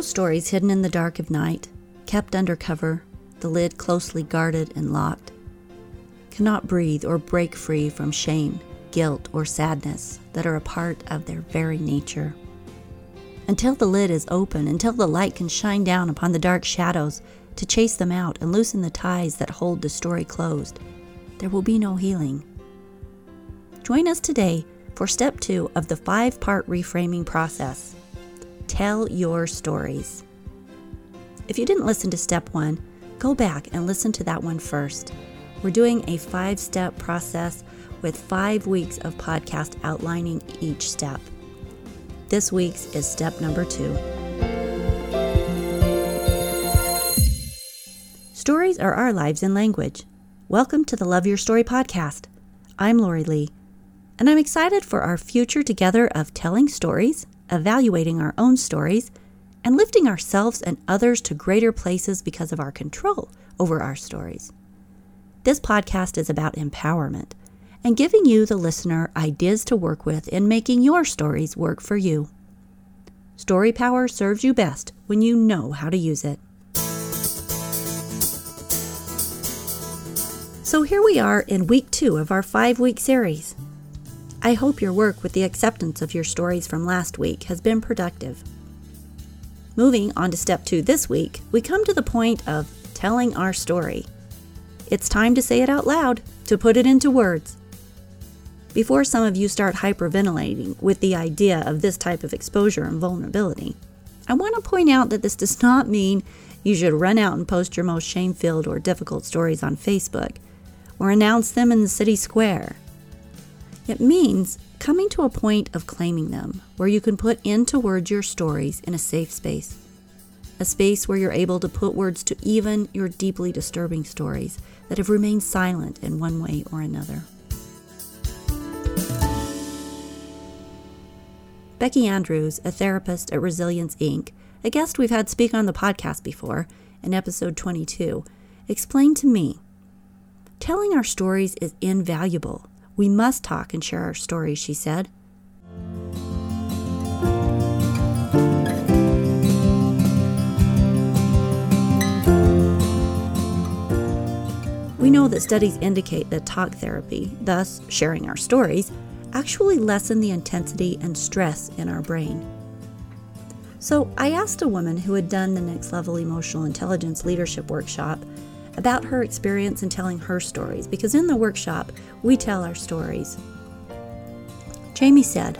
Those stories hidden in the dark of night, kept under cover, the lid closely guarded and locked, cannot breathe or break free from shame, guilt, or sadness that are a part of their very nature. Until the lid is open, until the light can shine down upon the dark shadows to chase them out and loosen the ties that hold the story closed, there will be no healing. Join us today for step two of the five part reframing process. Tell your stories. If you didn't listen to step one, go back and listen to that one first. We're doing a five step process with five weeks of podcast outlining each step. This week's is step number two. Stories are our lives in language. Welcome to the Love Your Story podcast. I'm Lori Lee, and I'm excited for our future together of telling stories, evaluating our own stories, and lifting ourselves and others to greater places because of our control over our stories. This podcast is about empowerment and giving you, the listener, ideas to work with in making your stories work for you. Story power serves you best when you know how to use it. So here we are in week two of our five week series. I hope your work with the acceptance of your stories from last week has been productive. Moving on to step two this week, we come to the point of telling our story. It's time to say it out loud, to put it into words. Before some of you start hyperventilating with the idea of this type of exposure and vulnerability, I want to point out that this does not mean you should run out and post your most shame filled or difficult stories on Facebook or announce them in the city square. It means coming to a point of claiming them where you can put into words your stories in a safe space. A space where you're able to put words to even your deeply disturbing stories that have remained silent in one way or another. Becky Andrews, a therapist at Resilience Inc., a guest we've had speak on the podcast before, in episode 22, explained to me telling our stories is invaluable. We must talk and share our stories, she said. We know that studies indicate that talk therapy, thus sharing our stories, actually lessen the intensity and stress in our brain. So I asked a woman who had done the Next Level Emotional Intelligence Leadership Workshop about her experience and telling her stories, because in the workshop, we tell our stories. Jamie said,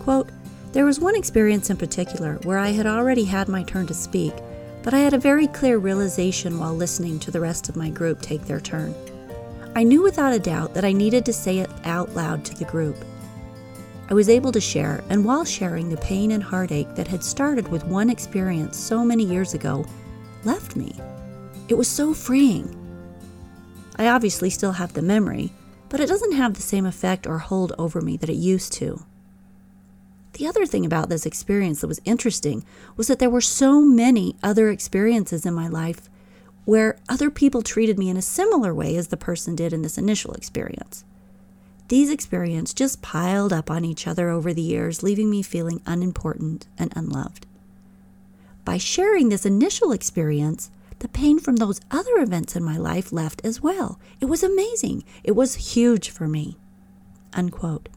quote, There was one experience in particular where I had already had my turn to speak, but I had a very clear realization while listening to the rest of my group take their turn. I knew without a doubt that I needed to say it out loud to the group. I was able to share, and while sharing, the pain and heartache that had started with one experience so many years ago left me. It was so freeing. I obviously still have the memory, but it doesn't have the same effect or hold over me that it used to. The other thing about this experience that was interesting was that there were so many other experiences in my life where other people treated me in a similar way as the person did in this initial experience. These experiences just piled up on each other over the years, leaving me feeling unimportant and unloved. By sharing this initial experience, the pain from those other events in my life left as well. It was amazing. It was huge for me. Unquote.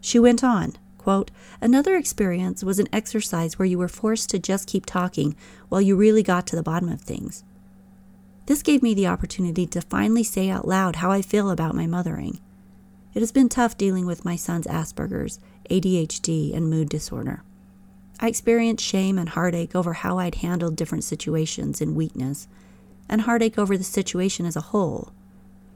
She went on, quote, Another experience was an exercise where you were forced to just keep talking while you really got to the bottom of things. This gave me the opportunity to finally say out loud how I feel about my mothering. It has been tough dealing with my son's Asperger's, ADHD, and mood disorder. I experienced shame and heartache over how I'd handled different situations in weakness, and heartache over the situation as a whole.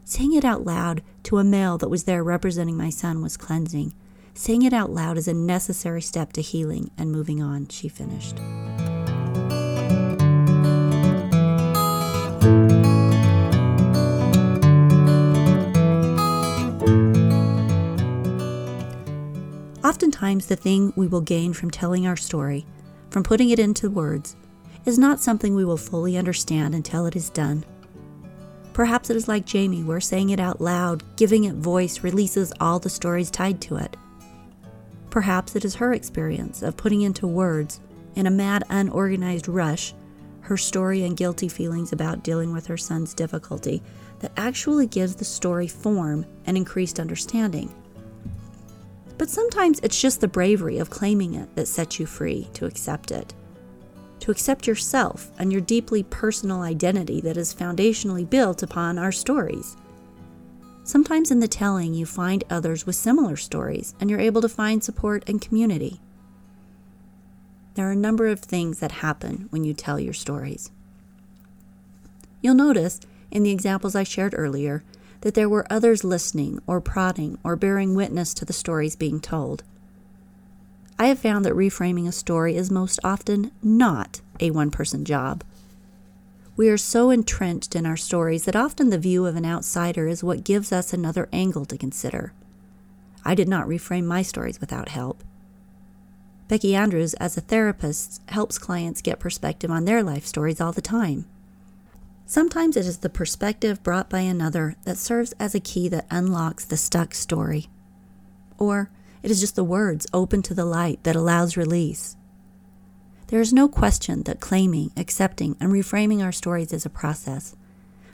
Saying it out loud to a male that was there representing my son was cleansing. Saying it out loud is a necessary step to healing and moving on, she finished. Oftentimes, the thing we will gain from telling our story, from putting it into words, is not something we will fully understand until it is done. Perhaps it is like Jamie, where saying it out loud, giving it voice, releases all the stories tied to it. Perhaps it is her experience of putting into words in a mad, unorganized rush, her story and guilty feelings about dealing with her son's difficulty that actually gives the story form and increased understanding. But sometimes it's just the bravery of claiming it that sets you free to accept it. To accept yourself and your deeply personal identity that is foundationally built upon our stories. Sometimes in the telling, you find others with similar stories and you're able to find support and community. There are a number of things that happen when you tell your stories. You'll notice in the examples I shared earlier that there were others listening or prodding or bearing witness to the stories being told. I have found that reframing a story is most often not a one person job. We are so entrenched in our stories that often the view of an outsider is what gives us another angle to consider. I did not reframe my stories without help. Becky Andrews, as a therapist, helps clients get perspective on their life stories all the time. Sometimes it is the perspective brought by another that serves as a key that unlocks the stuck story. Or it is just the words open to the light that allows release. There is no question that claiming, accepting, and reframing our stories is a process.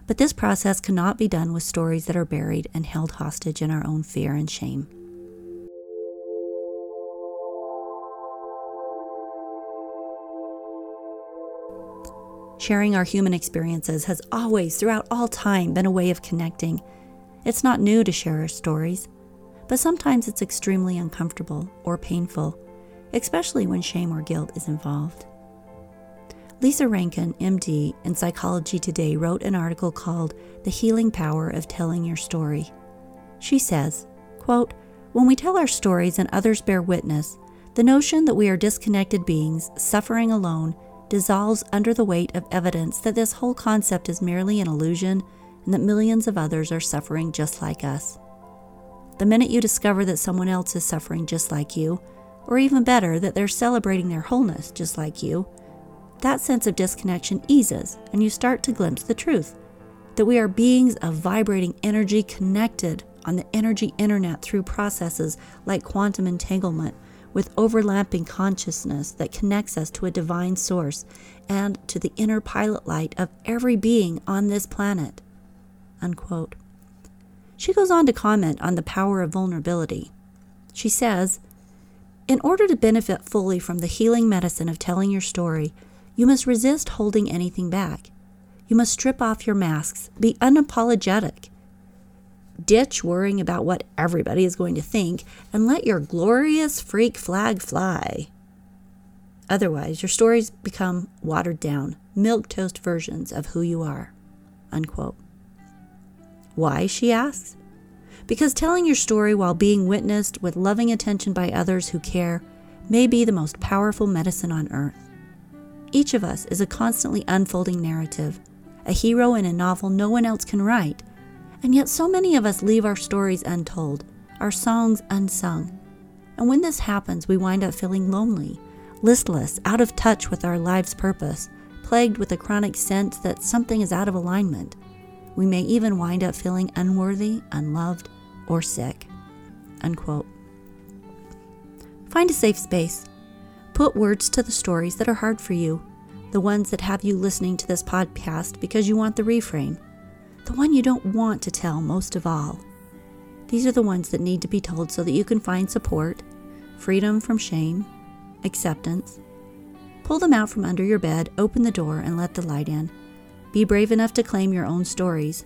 But this process cannot be done with stories that are buried and held hostage in our own fear and shame. Sharing our human experiences has always, throughout all time, been a way of connecting. It's not new to share our stories, but sometimes it's extremely uncomfortable or painful, especially when shame or guilt is involved. Lisa Rankin, MD, in Psychology Today wrote an article called The Healing Power of Telling Your Story. She says, quote, When we tell our stories and others bear witness, the notion that we are disconnected beings suffering alone dissolves under the weight of evidence that this whole concept is merely an illusion and that millions of others are suffering just like us. The minute you discover that someone else is suffering just like you, or even better, that they're celebrating their wholeness just like you, that sense of disconnection eases and you start to glimpse the truth that we are beings of vibrating energy connected on the energy internet through processes like quantum entanglement with overlapping consciousness that connects us to a divine source and to the inner pilot light of every being on this planet. Unquote. She goes on to comment on the power of vulnerability. She says, In order to benefit fully from the healing medicine of telling your story, you must resist holding anything back. You must strip off your masks, be unapologetic, Ditch worrying about what everybody is going to think and let your glorious freak flag fly. Otherwise, your stories become watered down, milk toast versions of who you are. Unquote. Why, she asks? Because telling your story while being witnessed with loving attention by others who care may be the most powerful medicine on earth. Each of us is a constantly unfolding narrative, a hero in a novel no one else can write and yet, so many of us leave our stories untold, our songs unsung. And when this happens, we wind up feeling lonely, listless, out of touch with our life's purpose, plagued with a chronic sense that something is out of alignment. We may even wind up feeling unworthy, unloved, or sick. Unquote. Find a safe space. Put words to the stories that are hard for you, the ones that have you listening to this podcast because you want the reframe the one you don't want to tell most of all. These are the ones that need to be told so that you can find support, freedom from shame, acceptance. Pull them out from under your bed, open the door, and let the light in. Be brave enough to claim your own stories.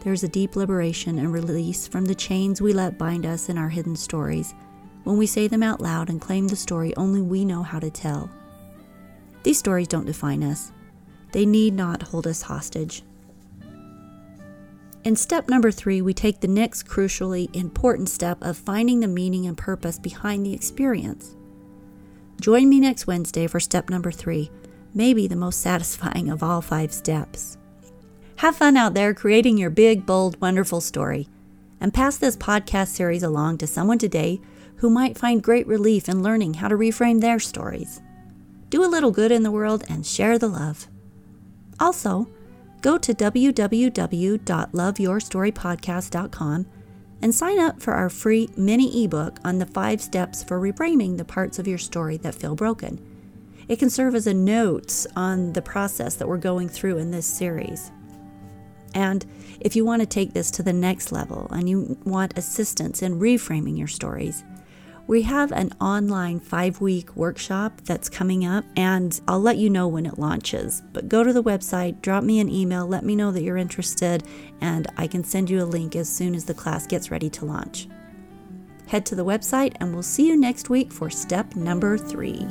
There is a deep liberation and release from the chains we let bind us in our hidden stories when we say them out loud and claim the story only we know how to tell. These stories don't define us, they need not hold us hostage. In step number three, we take the next crucially important step of finding the meaning and purpose behind the experience. Join me next Wednesday for step number three, maybe the most satisfying of all five steps. Have fun out there creating your big, bold, wonderful story. And pass this podcast series along to someone today who might find great relief in learning how to reframe their stories. Do a little good in the world and share the love. Also, go to www.loveyourstorypodcast.com and sign up for our free mini ebook on the five steps for reframing the parts of your story that feel broken. It can serve as a note on the process that we're going through in this series. And if you want to take this to the next level and you want assistance in reframing your stories, we have an online five week workshop that's coming up, and I'll let you know when it launches. But go to the website, drop me an email, let me know that you're interested, and I can send you a link as soon as the class gets ready to launch. Head to the website, and we'll see you next week for step number three.